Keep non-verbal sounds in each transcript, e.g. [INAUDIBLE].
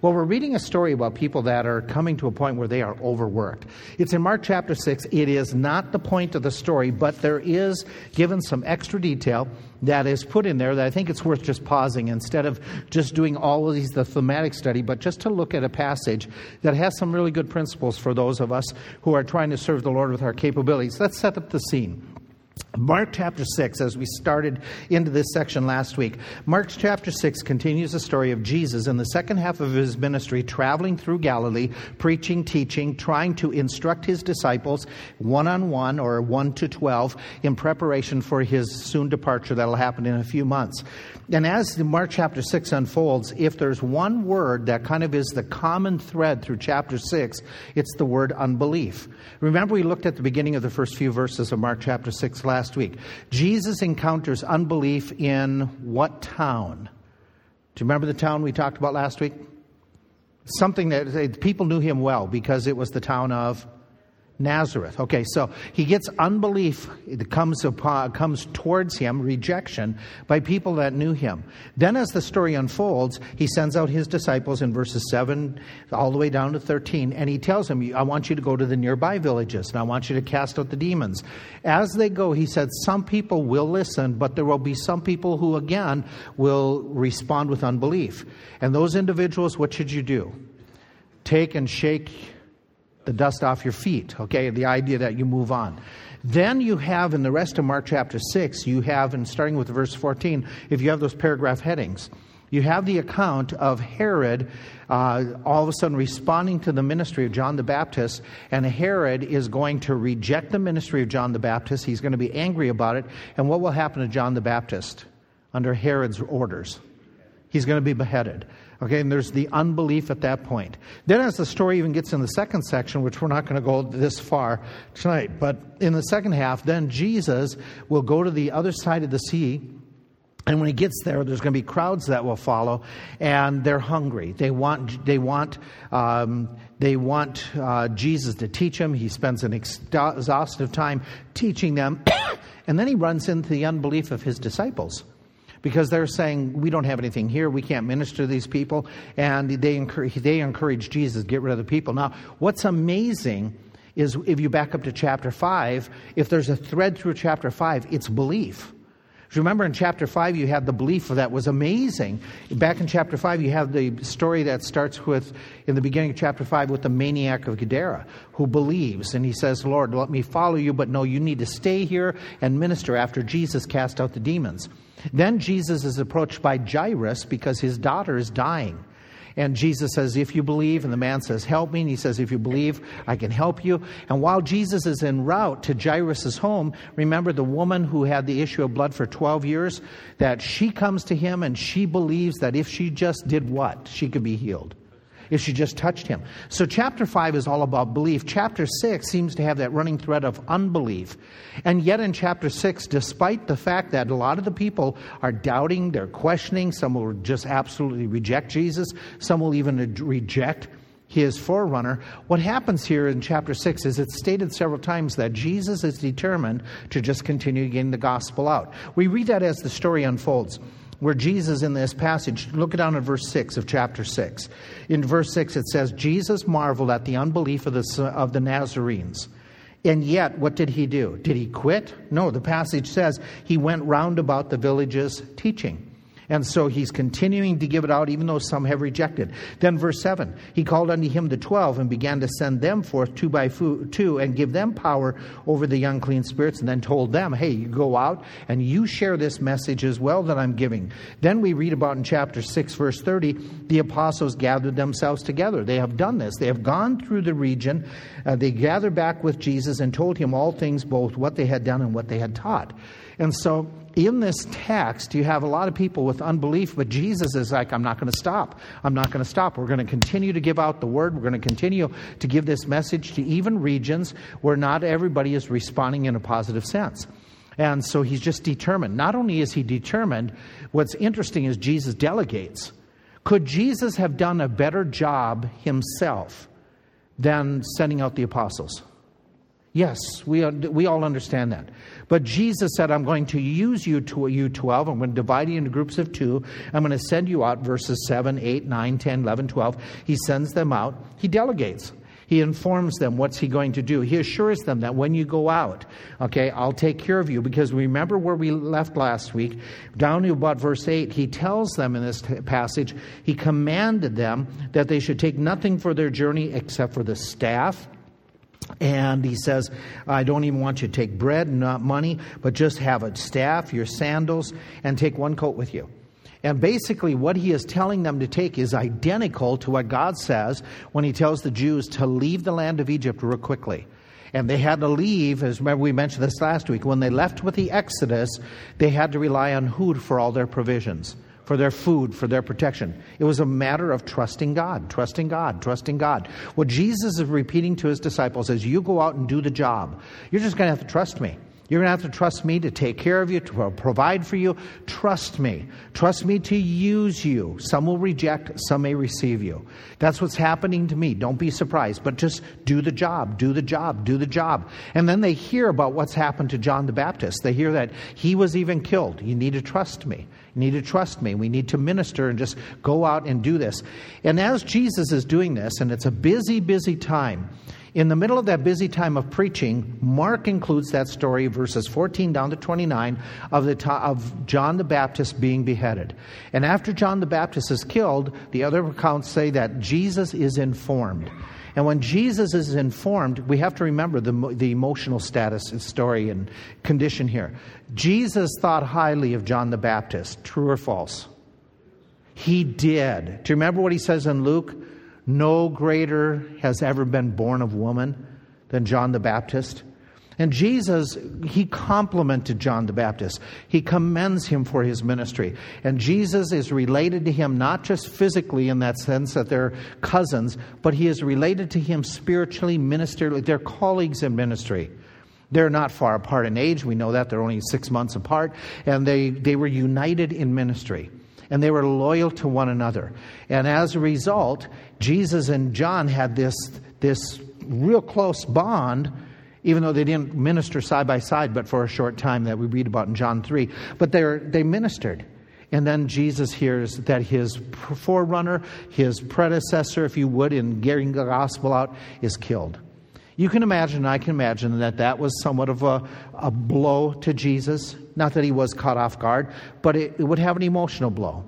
Well, we're reading a story about people that are coming to a point where they are overworked. It's in Mark chapter 6. It is not the point of the story, but there is given some extra detail that is put in there that I think it's worth just pausing instead of just doing all of these, the thematic study, but just to look at a passage that has some really good principles for those of us who are trying to serve the Lord with our capabilities. Let's set up the scene. Mark chapter 6, as we started into this section last week, Mark chapter 6 continues the story of Jesus in the second half of his ministry, traveling through Galilee, preaching, teaching, trying to instruct his disciples one on one or one to 12 in preparation for his soon departure that'll happen in a few months. And as the Mark chapter 6 unfolds, if there's one word that kind of is the common thread through chapter 6, it's the word unbelief. Remember, we looked at the beginning of the first few verses of Mark chapter 6 last week. Jesus encounters unbelief in what town? Do you remember the town we talked about last week? Something that people knew him well because it was the town of Nazareth. Okay, so he gets unbelief that comes upon, comes towards him, rejection by people that knew him. Then, as the story unfolds, he sends out his disciples in verses seven all the way down to thirteen, and he tells them, "I want you to go to the nearby villages, and I want you to cast out the demons." As they go, he said, "Some people will listen, but there will be some people who again will respond with unbelief." And those individuals, what should you do? Take and shake the dust off your feet, okay? The idea that you move on. Then you have in the rest of Mark chapter 6, you have, and starting with verse 14, if you have those paragraph headings, you have the account of Herod uh, all of a sudden responding to the ministry of John the Baptist, and Herod is going to reject the ministry of John the Baptist. He's going to be angry about it. And what will happen to John the Baptist under Herod's orders? He's going to be beheaded. Okay, and there's the unbelief at that point. Then, as the story even gets in the second section, which we're not going to go this far tonight, but in the second half, then Jesus will go to the other side of the sea. And when he gets there, there's going to be crowds that will follow, and they're hungry. They want, they want, um, they want uh, Jesus to teach them. He spends an exhaustive time teaching them, [COUGHS] and then he runs into the unbelief of his disciples because they're saying, We don't have anything here. We can't minister to these people. And they encourage, they encourage Jesus get rid of the people. Now, what's amazing is if you back up to chapter 5, if there's a thread through chapter 5, it's belief. Remember in chapter 5, you had the belief that was amazing. Back in chapter 5, you have the story that starts with, in the beginning of chapter 5, with the maniac of Gadara who believes. And he says, Lord, let me follow you, but no, you need to stay here and minister after Jesus cast out the demons. Then Jesus is approached by Jairus because his daughter is dying. And Jesus says, If you believe, and the man says, Help me. And he says, If you believe, I can help you. And while Jesus is en route to Jairus' home, remember the woman who had the issue of blood for 12 years? That she comes to him and she believes that if she just did what? She could be healed if she just touched him. So, chapter 5 is all about belief. Chapter 6 seems to have that running thread of unbelief. And yet, in chapter 6, despite the fact that a lot of the people are doubting, they're questioning, some will just absolutely reject Jesus, some will even reject his forerunner. What happens here in chapter 6 is it's stated several times that Jesus is determined to just continue getting the gospel out. We read that as the story unfolds where Jesus in this passage, look down at verse 6 of chapter 6. In verse 6, it says, Jesus marveled at the unbelief of the, of the Nazarenes. And yet, what did he do? Did he quit? No, the passage says he went round about the villages teaching. And so he's continuing to give it out, even though some have rejected. Then, verse 7 He called unto him the twelve and began to send them forth two by two and give them power over the unclean spirits, and then told them, Hey, you go out and you share this message as well that I'm giving. Then we read about in chapter 6, verse 30, the apostles gathered themselves together. They have done this. They have gone through the region. Uh, they gathered back with Jesus and told him all things, both what they had done and what they had taught. And so in this text, you have a lot of people with unbelief, but Jesus is like, I'm not going to stop. I'm not going to stop. We're going to continue to give out the word. We're going to continue to give this message to even regions where not everybody is responding in a positive sense. And so he's just determined. Not only is he determined, what's interesting is Jesus delegates. Could Jesus have done a better job himself than sending out the apostles? Yes, we, we all understand that. But Jesus said, I'm going to use you, to, you 12. I'm going to divide you into groups of two. I'm going to send you out, verses 7, 8, 9, 10, 11, 12. He sends them out. He delegates. He informs them what's he going to do. He assures them that when you go out, okay, I'll take care of you. Because remember where we left last week, down to about verse 8, he tells them in this passage, he commanded them that they should take nothing for their journey except for the staff. And he says, I don't even want you to take bread, not money, but just have a staff, your sandals, and take one coat with you. And basically, what he is telling them to take is identical to what God says when he tells the Jews to leave the land of Egypt real quickly. And they had to leave, as remember we mentioned this last week, when they left with the Exodus, they had to rely on God for all their provisions, for their food, for their protection. It was a matter of trusting God, trusting God, trusting God. What Jesus is repeating to his disciples is you go out and do the job. You're just going to have to trust me. You're going to have to trust me to take care of you, to provide for you. Trust me. Trust me to use you. Some will reject, some may receive you. That's what's happening to me. Don't be surprised, but just do the job, do the job, do the job. And then they hear about what's happened to John the Baptist. They hear that he was even killed. You need to trust me. You need to trust me. We need to minister and just go out and do this. And as Jesus is doing this, and it's a busy, busy time, in the middle of that busy time of preaching, Mark includes that story, verses 14 down to 29, of, the of John the Baptist being beheaded. And after John the Baptist is killed, the other accounts say that Jesus is informed. And when Jesus is informed, we have to remember the, the emotional status and story and condition here. Jesus thought highly of John the Baptist. True or false? He did. Do you remember what he says in Luke? No greater has ever been born of woman than John the Baptist. And Jesus, he complimented John the Baptist. He commends him for his ministry. And Jesus is related to him not just physically in that sense that they're cousins, but he is related to him spiritually, ministerially. They're colleagues in ministry. They're not far apart in age. We know that. They're only six months apart. And they, they were united in ministry and they were loyal to one another. And as a result, Jesus and John had this, this real close bond, even though they didn't minister side by side, but for a short time that we read about in John 3. But they they ministered. And then Jesus hears that his forerunner, his predecessor, if you would, in getting the gospel out, is killed. You can imagine, I can imagine that that was somewhat of a, a blow to Jesus. Not that he was caught off guard, but it, it would have an emotional blow.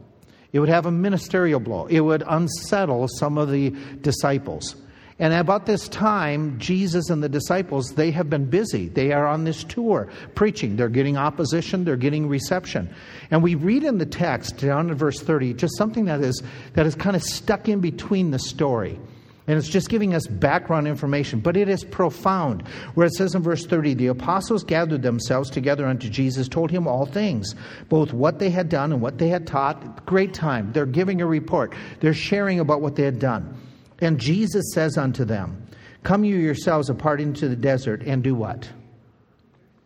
It would have a ministerial blow. It would unsettle some of the disciples. And about this time, Jesus and the disciples, they have been busy. They are on this tour preaching. They're getting opposition, they're getting reception. And we read in the text down in verse 30 just something that is that is kind of stuck in between the story. And it's just giving us background information, but it is profound. Where it says in verse 30, the apostles gathered themselves together unto Jesus, told him all things, both what they had done and what they had taught. Great time. They're giving a report, they're sharing about what they had done. And Jesus says unto them, Come you yourselves apart into the desert and do what?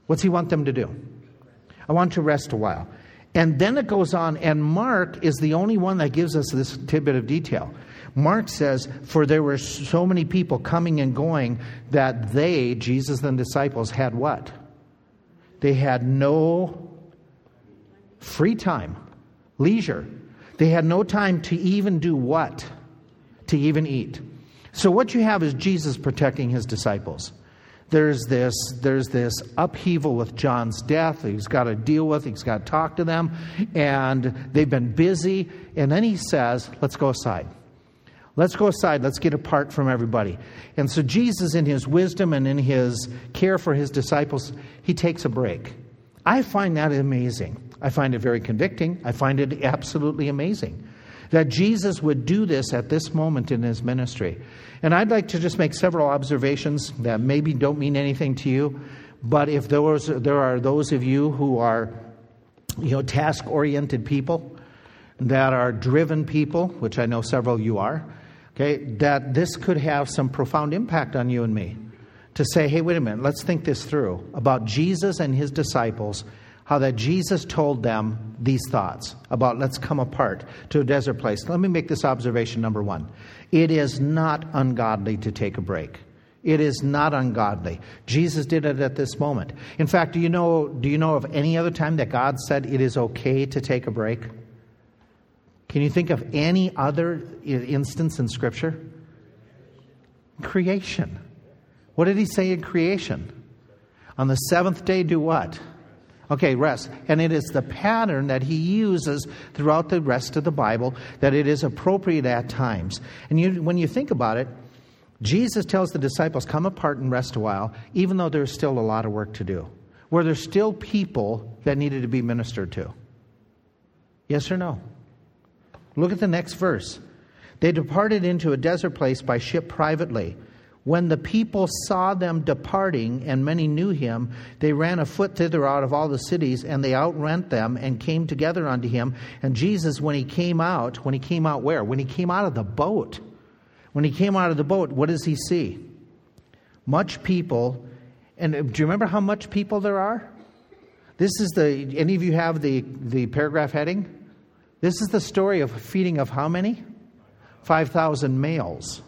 What's he want them to do? I want to rest a while. And then it goes on, and Mark is the only one that gives us this tidbit of detail. Mark says, For there were so many people coming and going that they, Jesus and the disciples, had what? They had no free time, leisure. They had no time to even do what? To even eat. So, what you have is Jesus protecting his disciples there's this there's this upheaval with John's death. He's got to deal with. He's got to talk to them, and they've been busy. And then he says, "Let's go aside." Let's go aside. Let's get apart from everybody. And so, Jesus, in his wisdom and in his care for his disciples, he takes a break. I find that amazing. I find it very convicting. I find it absolutely amazing that Jesus would do this at this moment in his ministry. And I'd like to just make several observations that maybe don't mean anything to you, but if there, was, there are those of you who are you know, task oriented people, that are driven people, which I know several of you are, okay, that this could have some profound impact on you and me. To say, hey, wait a minute, let's think this through about Jesus and his disciples, how that Jesus told them these thoughts about let's come apart to a desert place. Let me make this observation number one it is not ungodly to take a break. It is not ungodly. Jesus did it at this moment. In fact, do you know, do you know of any other time that God said it is okay to take a break? Can you think of any other instance in Scripture? Creation. What did he say in creation? On the seventh day, do what? Okay, rest. And it is the pattern that he uses throughout the rest of the Bible that it is appropriate at times. And you, when you think about it, Jesus tells the disciples, come apart and rest a while, even though there's still a lot of work to do, where there's still people that needed to be ministered to. Yes or no? Look at the next verse. They departed into a desert place by ship privately. When the people saw them departing, and many knew him, they ran afoot thither out of all the cities, and they outrent them and came together unto him. And Jesus, when he came out, when he came out where? When he came out of the boat. When he came out of the boat, what does he see? Much people. And uh, do you remember how much people there are? This is the, any of you have the, the paragraph heading? This is the story of feeding of how many? 5,000 males.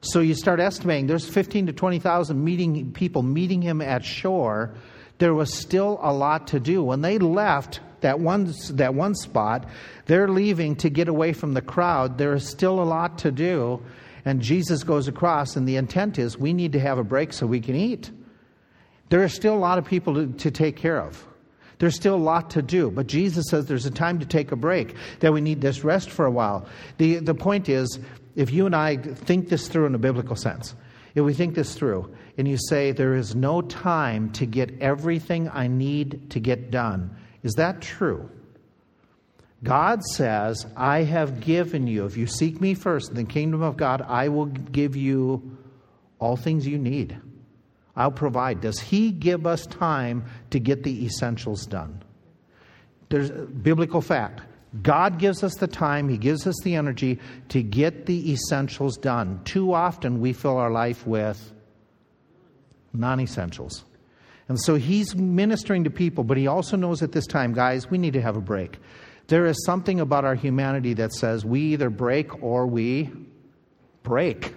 So you start estimating there's 15 to 20,000 meeting people meeting him at shore. There was still a lot to do. When they left that one that one spot, they're leaving to get away from the crowd. There is still a lot to do. And Jesus goes across, and the intent is we need to have a break so we can eat. There are still a lot of people to, to take care of. There's still a lot to do, but Jesus says there's a time to take a break, that we need this rest for a while. The, the point is, if you and I think this through in a biblical sense, if we think this through and you say, There is no time to get everything I need to get done, is that true? God says, I have given you, if you seek me first in the kingdom of God, I will give you all things you need. I'll provide. Does He give us time to get the essentials done? There's biblical fact. God gives us the time, He gives us the energy to get the essentials done. Too often we fill our life with non essentials. And so He's ministering to people, but He also knows at this time, guys, we need to have a break. There is something about our humanity that says we either break or we break.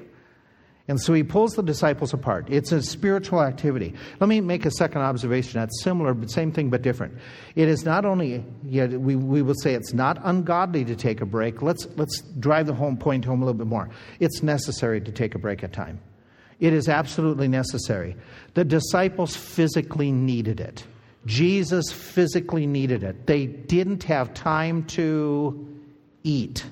And so he pulls the disciples apart. It's a spiritual activity. Let me make a second observation that's similar, but same thing but different. It is not only, we, we will say it's not ungodly to take a break. Let's, let's drive the home point home a little bit more. It's necessary to take a break at time. It is absolutely necessary. The disciples physically needed it. Jesus physically needed it. They didn't have time to eat.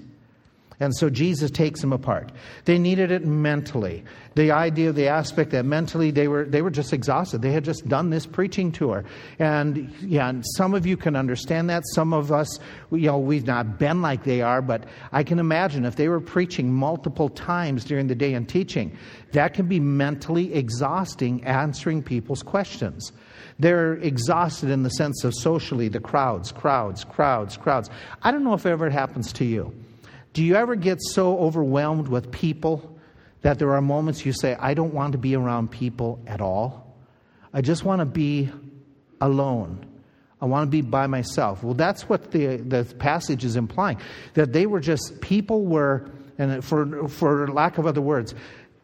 And so Jesus takes them apart. They needed it mentally. The idea, the aspect that mentally they were, they were just exhausted. They had just done this preaching tour. And yeah, and some of you can understand that. Some of us, you know, we've not been like they are, but I can imagine if they were preaching multiple times during the day and teaching, that can be mentally exhausting answering people's questions. They're exhausted in the sense of socially, the crowds, crowds, crowds, crowds. I don't know if ever it ever happens to you. Do you ever get so overwhelmed with people that there are moments you say, I don't want to be around people at all? I just want to be alone. I want to be by myself. Well, that's what the, the passage is implying. That they were just, people were, and for, for lack of other words,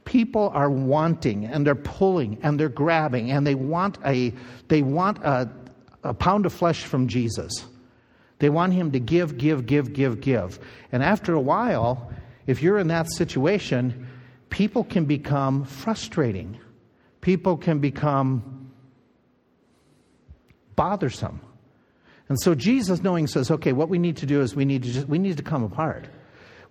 people are wanting and they're pulling and they're grabbing and they want a, they want a, a pound of flesh from Jesus. They want him to give, give, give, give, give. And after a while, if you're in that situation, people can become frustrating. People can become bothersome. And so Jesus, knowing, says, okay, what we need to do is we need to just, we need to come apart.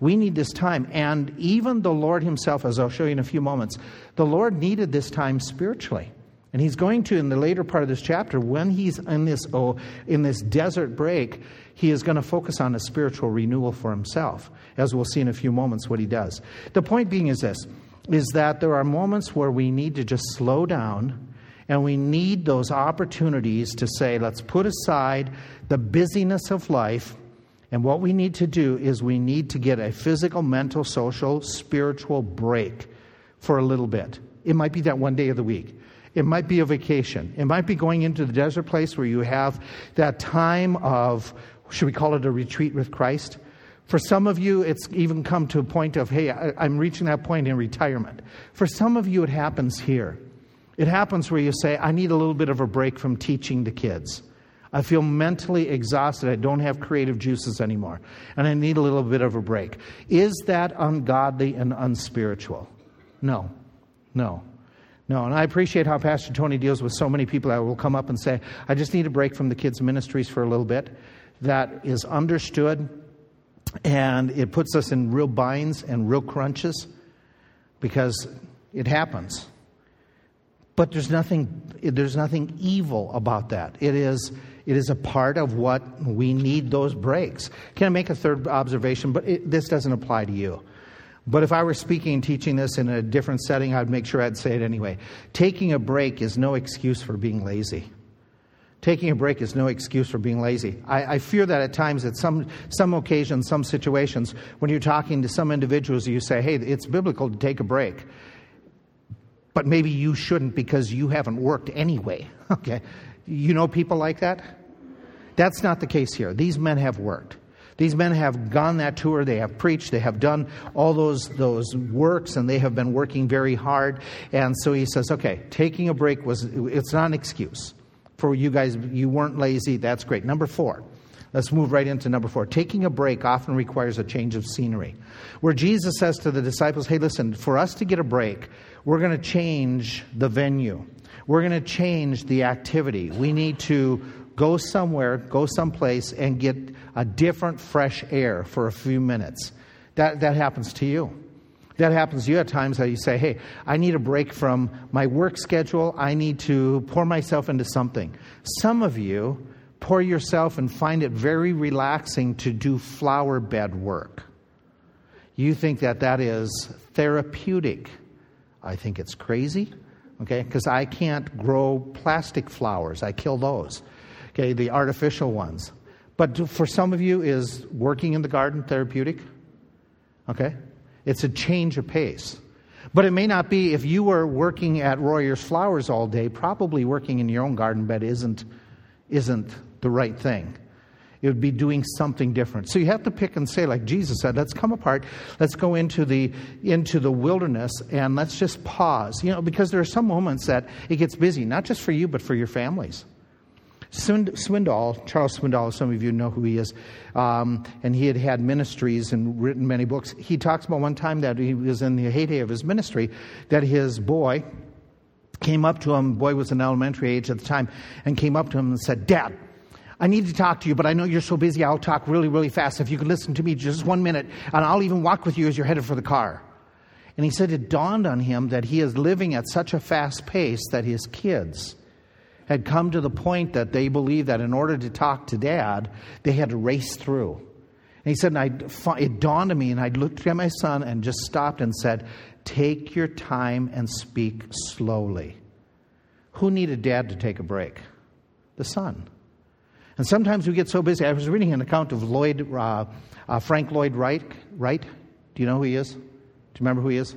We need this time. And even the Lord Himself, as I'll show you in a few moments, the Lord needed this time spiritually. And he's going to, in the later part of this chapter, when he's in this, oh, in this desert break, he is going to focus on a spiritual renewal for himself, as we'll see in a few moments what he does. The point being is this is that there are moments where we need to just slow down and we need those opportunities to say, let's put aside the busyness of life. And what we need to do is we need to get a physical, mental, social, spiritual break for a little bit. It might be that one day of the week. It might be a vacation. It might be going into the desert place where you have that time of, should we call it a retreat with Christ? For some of you, it's even come to a point of, hey, I, am reaching that point in retirement. For some of you, it happens here. It happens where you say, I need a little bit of a break from teaching the kids. I feel mentally exhausted. I don't have creative juices anymore. And I need a little bit of a break. Is that ungodly and unspiritual? No. No. No. And I appreciate how Pastor Tony deals with so many people that will come up and say, I just need a break from the kids' ministries for a little bit. That is understood and it puts us in real binds and real crunches because it happens. But there's nothing, there's nothing evil about that. It is, it is a part of what we need those breaks. Can I make a third observation? But it, this doesn't apply to you. But if I were speaking and teaching this in a different setting, I'd make sure I'd say it anyway. Taking a break is no excuse for being lazy. Taking a break is no excuse for being lazy. I, I, fear that at times, at some, some occasions, some situations, when you're talking to some individuals, you say, hey, it's biblical to take a break. But maybe you shouldn't because you haven't worked anyway. [LAUGHS] Okay? You know people like that? That's not the case here. These men have worked. These men have gone that tour, they have preached, they have done all those, those works, and they have been working very hard. And so he says, okay, taking a break was, it's not an excuse for you guys, you weren't lazy. That's great. Number four. Let's move right into number four. Taking a break often requires a change of scenery. Where Jesus says to the disciples, hey, listen, for us to get a break, we're going to change the venue. We're going to change the activity. We need to go somewhere, go someplace, and get a different fresh air for a few minutes. That, that happens to you. That happens to you at times that you say, hey, I need a break from my work schedule. I need to pour myself into something. Some of you pour yourself and find it very relaxing to do flower bed work. You think that that is therapeutic. I think it's crazy, okay, because I can't grow plastic flowers. I kill those, okay, the artificial ones. But for some of you, is working in the garden therapeutic? Okay? It's a change of pace. But it may not be if you were working at Royer's Flowers all day, probably working in your own garden bed isn't, isn't the right thing. It would be doing something different. So you have to pick and say, like Jesus said, let's come apart, let's go into the into the wilderness and let's just pause. You know, because there are some moments that it gets busy, not just for you, but for your families. Swindoll, Charles Swindoll, some of you know who he is, um, and he had had ministries and written many books. He talks about one time that he was in the heyday of his ministry, that his boy came up to him, boy was in elementary age at the time, and came up to him and said, Dad, I need to talk to you, but I know you're so busy, I'll talk really, really fast. If you could listen to me just one minute, and I'll even walk with you as you're headed for the car. And he said it dawned on him that he is living at such a fast pace that his kids, had come to the point that they believed that in order to talk to dad, they had to race through. And he said, and I, it dawned on me, and I looked at my son and just stopped and said, Take your time and speak slowly. Who needed dad to take a break? The son. And sometimes we get so busy. I was reading an account of Lloyd, uh, uh, Frank Lloyd Wright. Wright? Do you know who he is? Do you remember who he is?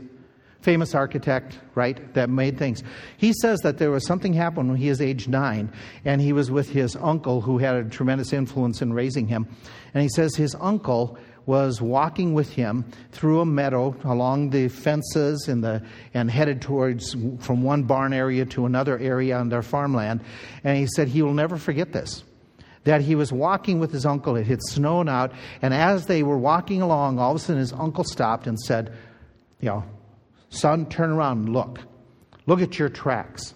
Famous architect, right, that made things. He says that there was something happened when he was age nine, and he was with his uncle who had a tremendous influence in raising him. And he says his uncle was walking with him through a meadow along the fences in the, and headed towards from one barn area to another area on their farmland. And he said he will never forget this that he was walking with his uncle. It had snowed out, and as they were walking along, all of a sudden his uncle stopped and said, You know, Son, turn around and look. Look at your tracks.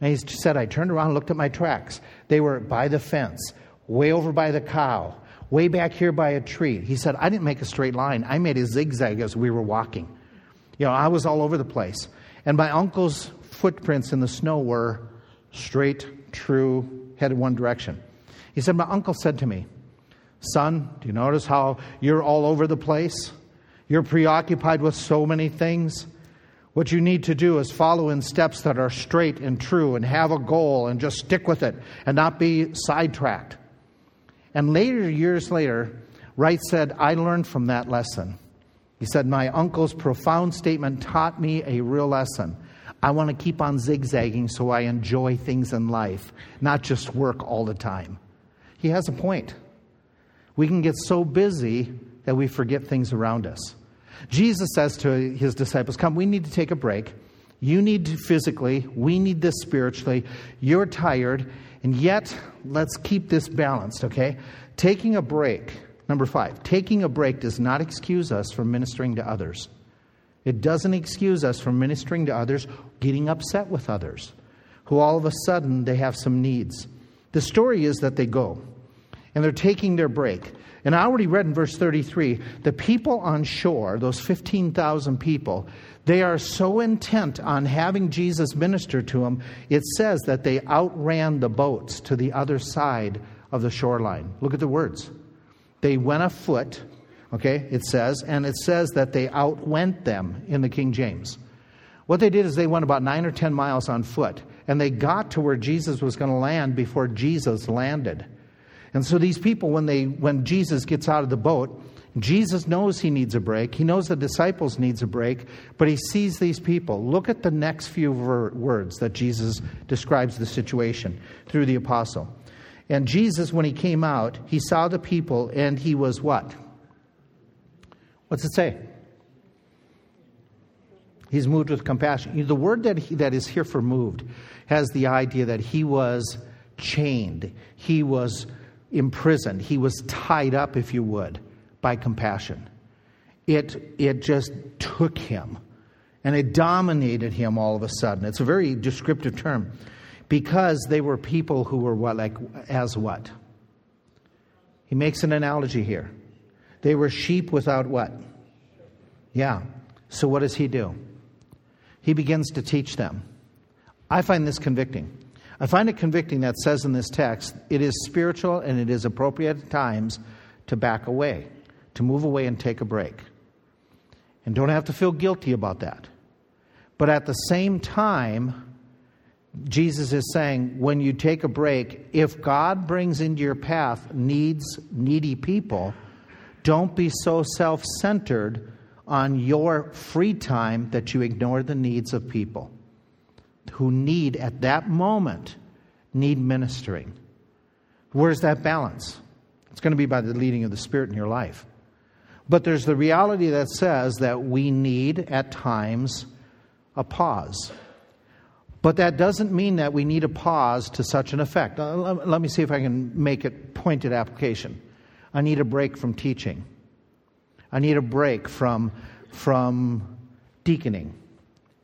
And he said, I turned around and looked at my tracks. They were by the fence, way over by the cow, way back here by a tree. He said, I didn't make a straight line. I made a zigzag as we were walking. You know, I was all over the place. And my uncle's footprints in the snow were straight, true, headed one direction. He said, My uncle said to me, Son, do you notice how you're all over the place? You're preoccupied with so many things. What you need to do is follow in steps that are straight and true and have a goal and just stick with it and not be sidetracked. And later, years later, Wright said, I learned from that lesson. He said, My uncle's profound statement taught me a real lesson. I want to keep on zigzagging so I enjoy things in life, not just work all the time. He has a point. We can get so busy that we forget things around us. Jesus says to his disciples, Come, we need to take a break. You need to physically, we need this spiritually. You're tired, and yet let's keep this balanced, okay? Taking a break, number five, taking a break does not excuse us from ministering to others. It doesn't excuse us from ministering to others, getting upset with others, who all of a sudden they have some needs. The story is that they go and they're taking their break. And I already read in verse 33 the people on shore, those 15,000 people, they are so intent on having Jesus minister to them, it says that they outran the boats to the other side of the shoreline. Look at the words. They went afoot, okay, it says, and it says that they outwent them in the King James. What they did is they went about nine or ten miles on foot, and they got to where Jesus was going to land before Jesus landed. And so these people, when, they, when Jesus gets out of the boat, Jesus knows he needs a break. He knows the disciples needs a break, but he sees these people. Look at the next few ver- words that Jesus describes the situation through the apostle. And Jesus, when he came out, he saw the people and he was what? What's it say? He's moved with compassion. The word that, he, that is here for moved has the idea that he was chained, he was imprisoned, he was tied up, if you would, by compassion. It, it just took him and it dominated him all of a sudden. It's a very descriptive term because they were people who were what, like, as what? He makes an analogy here. They were sheep without what? Yeah. So what does he do? He begins to teach them. I find this convicting. I find it convicting that says in this text, it is spiritual and it is appropriate at times to back away, to move away and take a break. And don't have to feel guilty about that. But at the same time, Jesus is saying when you take a break, if God brings into your path needs needy people, don't be so self-centered on your free time that you ignore the needs of people who need at that moment need ministering. Where's that balance? It's going to be by the leading of the Spirit in your life. But there's the reality that says that we need at times a pause. But that doesn't mean that we need a pause to such an effect. Uh, let me see if I can make it pointed application. I need a break from teaching. I need a break from, from deaconing.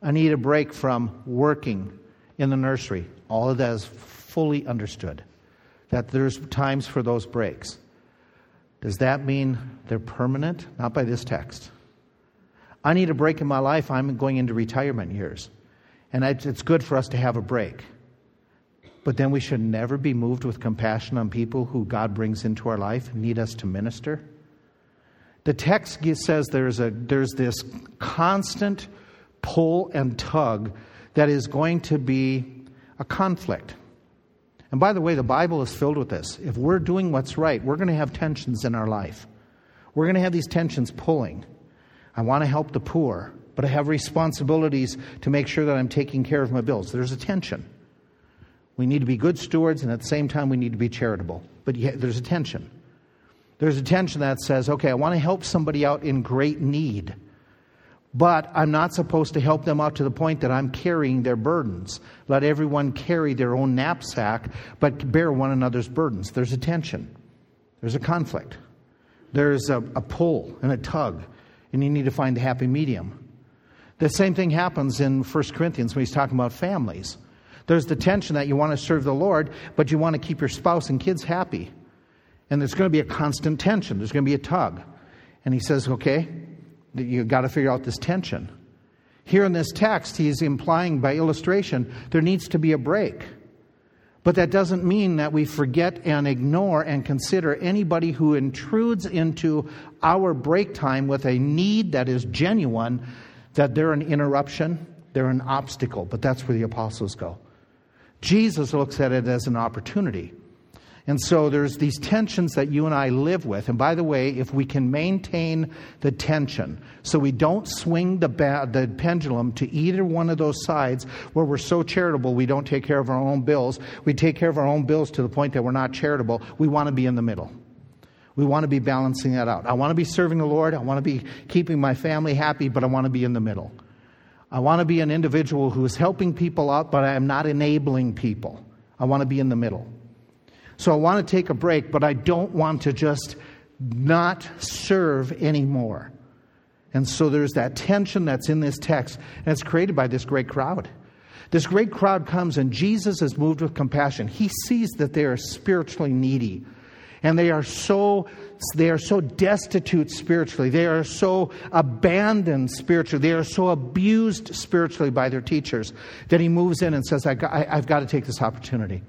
I need a break from working in the nursery. All of that is fully understood. That there's times for those breaks. Does that mean they're permanent? Not by this text. I need a break in my life. I'm going into retirement years. And it's good for us to have a break. But then we should never be moved with compassion on people who God brings into our life, need us to minister. The text says there's, a, there's this constant pull and tug that is going to be a conflict. And by the way, the Bible is filled with this. If we're doing what's right, we're going to have tensions in our life. We're going to have these tensions pulling. I want to help the poor, but I have responsibilities to make sure that I'm taking care of my bills. There's a tension. We need to be good stewards, and at the same time, we need to be charitable. But there's a tension. There's a tension that says, okay, I want to help somebody out in great need. But I'm not supposed to help them out to the point that I'm carrying their burdens. Let everyone carry their own knapsack, but bear one another's burdens. There's a tension, there's a conflict, there's a, a pull and a tug, and you need to find the happy medium. The same thing happens in 1 Corinthians when he's talking about families. There's the tension that you want to serve the Lord, but you want to keep your spouse and kids happy. And there's going to be a constant tension, there's going to be a tug. And he says, okay, You've got to figure out this tension. Here in this text, he's implying by illustration there needs to be a break. But that doesn't mean that we forget and ignore and consider anybody who intrudes into our break time with a need that is genuine, that they're an interruption, they're an obstacle. But that's where the apostles go. Jesus looks at it as an opportunity. And so there's these tensions that you and I live with. And by the way, if we can maintain the tension so we don't swing the, ba- the pendulum to either one of those sides where we're so charitable we don't take care of our own bills, we take care of our own bills to the point that we're not charitable, we want to be in the middle. We want to be balancing that out. I want to be serving the Lord. I want to be keeping my family happy, but I want to be in the middle. I want to be an individual who is helping people out, but I am not enabling people. I want to be in the middle. So I want to take a break, but I don't want to just not serve anymore. And so there's that tension that's in this text, and it's created by this great crowd. This great crowd comes, and Jesus is moved with compassion. He sees that they are spiritually needy, and they are so they are so destitute spiritually. They are so abandoned spiritually. They are so abused spiritually by their teachers that he moves in and says, I, have got to take this opportunity.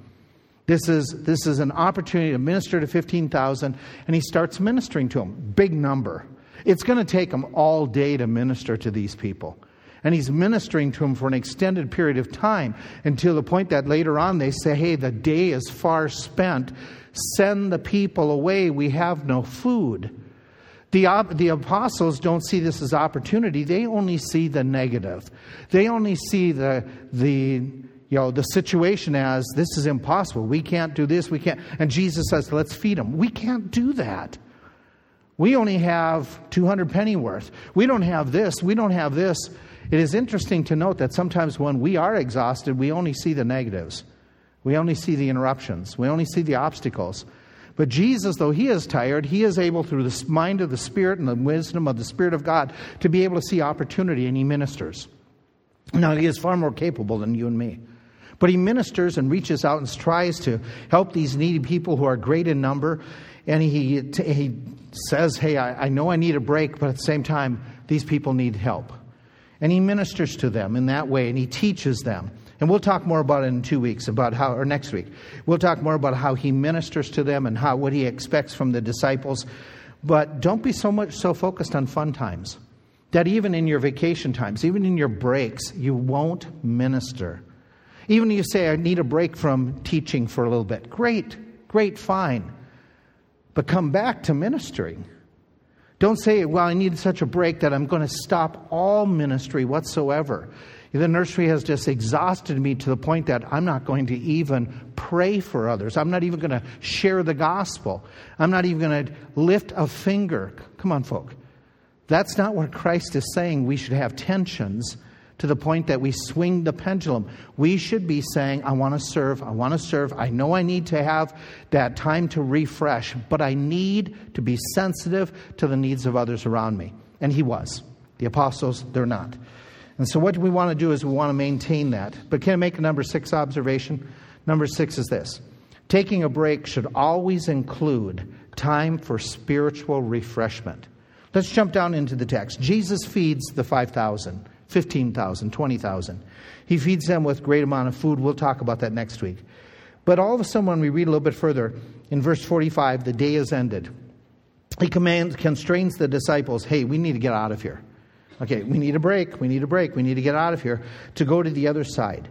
This is, this is an opportunity to minister to 15,000, and he starts ministering to them. Big number. It's going to take him all day to minister to these people. And he's ministering to them for an extended period of time until the point that later on they say, Hey, the day is far spent. Send the people away. We have no food. The, the apostles don't see this as opportunity, they only see the negative. They only see the, the, you know, the situation as this is impossible. We can't do this. We can't. And Jesus says, let's feed them. We can't do that. We only have 200 pennyworth. We don't have this. We don't have this. It is interesting to note that sometimes when we are exhausted, we only see the negatives. We only see the interruptions. We only see the obstacles. But Jesus, though he is tired, he is able, through the mind of the Spirit and the wisdom of the Spirit of God, to be able to see opportunity, and he ministers. Now, he is far more capable than you and me. But he ministers and reaches out and tries to help these needy people who are great in number. And he, he says, Hey, I, I know I need a break, but at the same time, these people need help. And he ministers to them in that way and he teaches them. And we'll talk more about it in two weeks, about how, or next week. We'll talk more about how he ministers to them and how what he expects from the disciples. But don't be so much so focused on fun times that even in your vacation times, even in your breaks, you won't minister. Even you say, I need a break from teaching for a little bit. Great, great, fine. But come back to ministering. Don't say, well, I need such a break that I'm going to stop all ministry whatsoever. The nursery has just exhausted me to the point that I'm not going to even pray for others. I'm not even going to share the gospel. I'm not even going to lift a finger. Come on, folk. That's not what Christ is saying. We should have tensions to the point that we swing the pendulum. We should be saying, I want to serve, I want to serve. I know I need to have that time to refresh, but I need to be sensitive to the needs of others around me. And he was. The apostles, they're not. And so, what we want to do is we want to maintain that. But can I make a number six observation? Number six is this taking a break should always include time for spiritual refreshment. Let's jump down into the text. Jesus feeds the 5,000. 15,000, 20,000. He feeds them with great amount of food. We'll talk about that next week. But all of a sudden, when we read a little bit further, in verse 45, the day is ended. He commands, constrains the disciples, hey, we need to get out of here. Okay, we need a break, we need a break, we need to get out of here to go to the other side.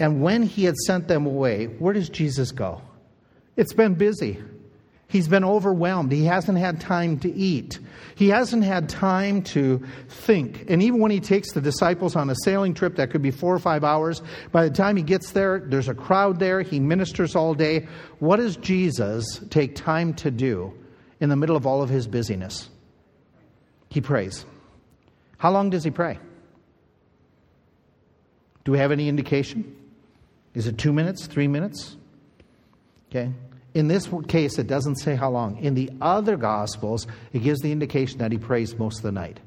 And when he had sent them away, where does Jesus go? It's been busy. He's been overwhelmed. He hasn't had time to eat. He hasn't had time to think. And even when he takes the disciples on a sailing trip that could be four or five hours, by the time he gets there, there's a crowd there. He ministers all day. What does Jesus take time to do in the middle of all of his busyness? He prays. How long does he pray? Do we have any indication? Is it two minutes, three minutes? Okay. In this case, it doesn't say how long. In the other Gospels, it gives the indication that he prays most of the night.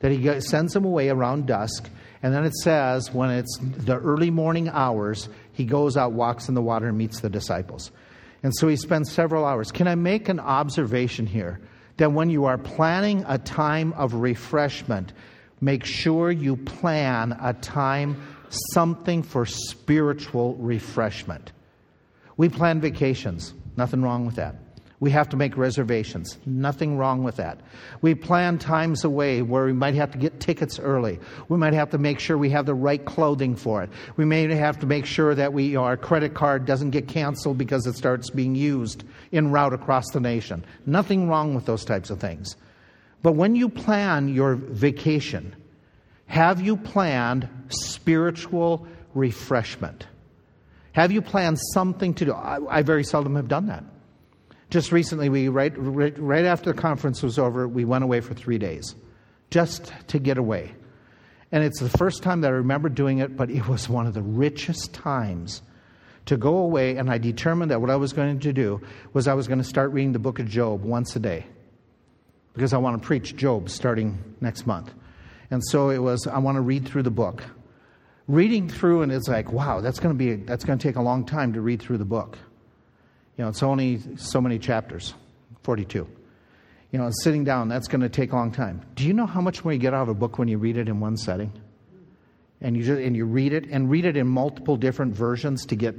That he sends them away around dusk, and then it says when it's the early morning hours, he goes out, walks in the water, and meets the disciples. And so he spends several hours. Can I make an observation here? That when you are planning a time of refreshment, make sure you plan a time, something for spiritual refreshment. We plan vacations. Nothing wrong with that. We have to make reservations. Nothing wrong with that. We plan times away where we might have to get tickets early. We might have to make sure we have the right clothing for it. We may have to make sure that we, our credit card doesn't get canceled because it starts being used en route across the nation. Nothing wrong with those types of things. But when you plan your vacation, have you planned spiritual refreshment? Have you planned something to do? I, I very seldom have done that. Just recently, we right, right, right after the conference was over, we went away for three days just to get away. And it's the first time that I remember doing it, but it was one of the richest times to go away. And I determined that what I was going to do was I was going to start reading the book of Job once a day because I want to preach Job starting next month. And so it was, I want to read through the book. Reading through, and it's like, wow, that's going to be, that's going to take a long time to read through the book. You know, it's only so many chapters, 42. You know, sitting down, that's going to take a long time. Do you know how much more you get out of a book when you read it in one setting? And you, just, and you read it, and read it in multiple different versions to get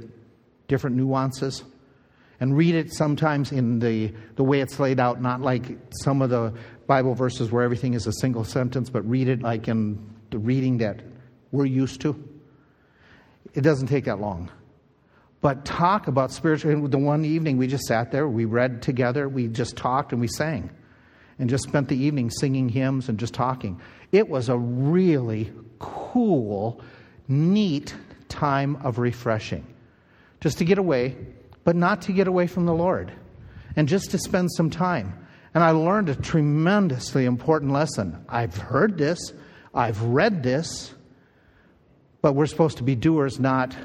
different nuances. And read it sometimes in the, the way it's laid out, not like some of the Bible verses where everything is a single sentence, but read it like in the reading that we're used to. It doesn't take that long. But talk about spiritual. The one evening we just sat there, we read together, we just talked, and we sang and just spent the evening singing hymns and just talking. It was a really cool, neat time of refreshing. Just to get away, but not to get away from the Lord, and just to spend some time. And I learned a tremendously important lesson. I've heard this, I've read this, but we're supposed to be doers, not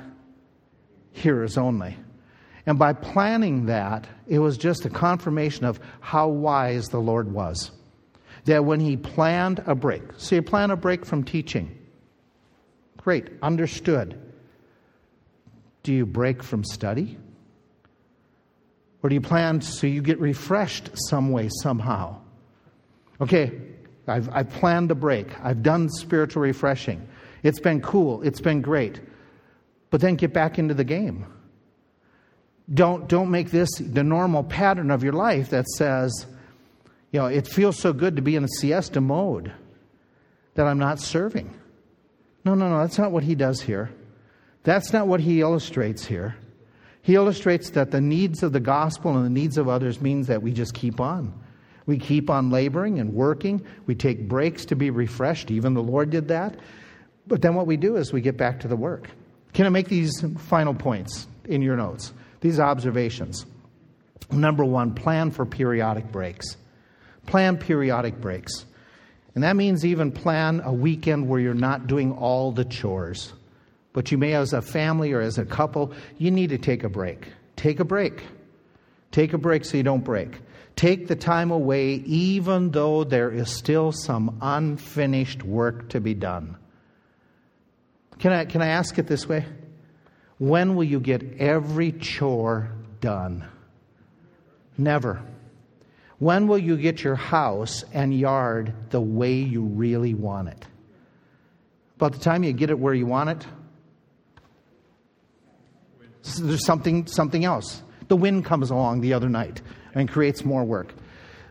hearers only. And by planning that, it was just a confirmation of how wise the Lord was. That when He planned a break, so you plan a break from teaching. Great, understood. Do you break from study? Or do you plan so you get refreshed some way, somehow? Okay, I've, I've planned a break. I've done spiritual refreshing. It's been cool. It's been great. But then get back into the game. Don't, don't make this the normal pattern of your life that says, you know, it feels so good to be in a siesta mode that I'm not serving. No, no, no, that's not what he does here. That's not what he illustrates here. He illustrates that the needs of the gospel and the needs of others means that we just keep on. We keep on laboring and working. We take breaks to be refreshed. Even the Lord did that. But then what we do is we get back to the work. Can I make these final points in your notes? These observations. Number one, plan for periodic breaks. Plan periodic breaks. And that means even plan a weekend where you're not doing all the chores. But you may, as a family or as a couple, you need to take a break. Take a break. Take a break so you don't break. Take the time away, even though there is still some unfinished work to be done. Can I, can I ask it this way? When will you get every chore done? Never. When will you get your house and yard the way you really want it? About the time you get it where you want it, there's something, something else. The wind comes along the other night and creates more work.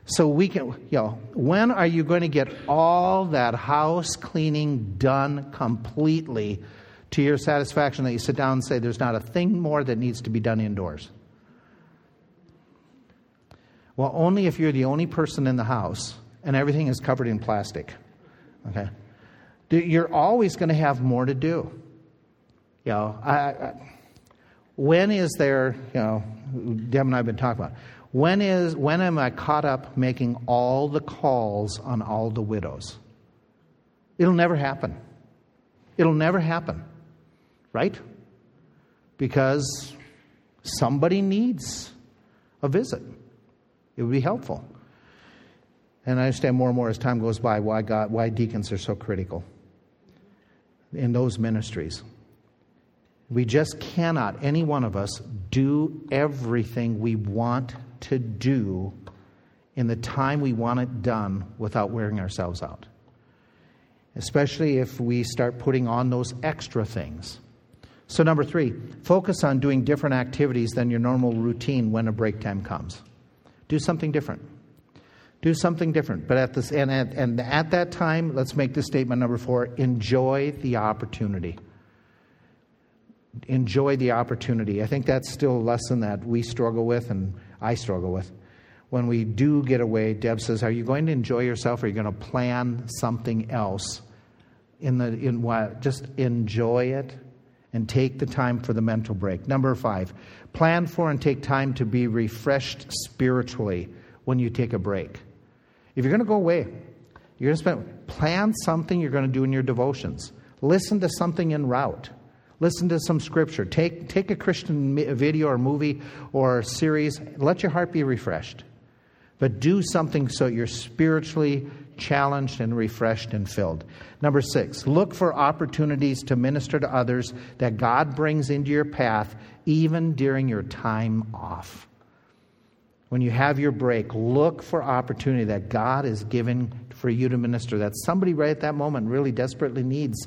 So we can, you know, when are you going to get all that house cleaning done completely to your satisfaction that you sit down and say, there's not a thing more that needs to be done indoors? Well, only if you're the only person in the house and everything is covered in plastic. Okay? You're always going to have more to do. You know, I, I, when is there, you know, Deb and I have been talking about, when, is, when am I caught up making all the calls on all the widows? It'll never happen. It'll never happen right? Because somebody needs a visit. It would be helpful. And I understand more and more as time goes by why, God, why deacons are so critical in those ministries. We just cannot, any one of us, do everything we want to do in the time we want it done without wearing ourselves out. Especially if we start putting on those extra things. So, number three, focus on doing different activities than your normal routine when a break time comes. Do something different. Do something different. But at this and at, and at that time, let's make this statement number four: enjoy the opportunity. Enjoy the opportunity. I think that's still a lesson that we struggle with, and I struggle with. When we do get away, Deb says, "Are you going to enjoy yourself? Or are you going to plan something else?" In the in what? Just enjoy it and take the time for the mental break. Number five, plan for and take time to be refreshed spiritually when you take a break. If you're going to go away, you're going to spend, plan something you're going to do in your devotions. Listen to something en route. Listen to some scripture. Take, take a Christian video or movie or series. Let your heart be refreshed. But do something so you're spiritually challenged and refreshed and filled. Number six, look for opportunities to minister to others that God brings into your path even during your time off. When you have your break, look for opportunity that God is giving for you to minister, that somebody right at that moment really desperately needs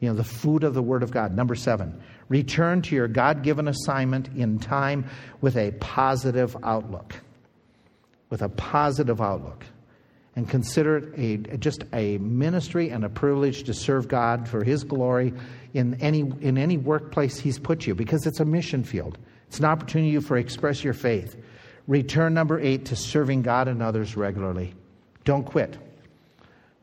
you know, the food of the Word of God. Number seven, return to your God given assignment in time with a positive outlook. With a positive outlook. And consider it a, just a ministry and a privilege to serve God for His glory in any, in any workplace He's put you, because it's a mission field. It's an opportunity for express your faith. Return number eight to serving God and others regularly. Don't quit.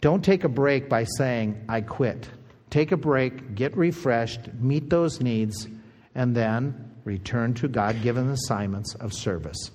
Don't take a break by saying, I quit take a break, get refreshed, meet those needs, and then return to God given assignments of service.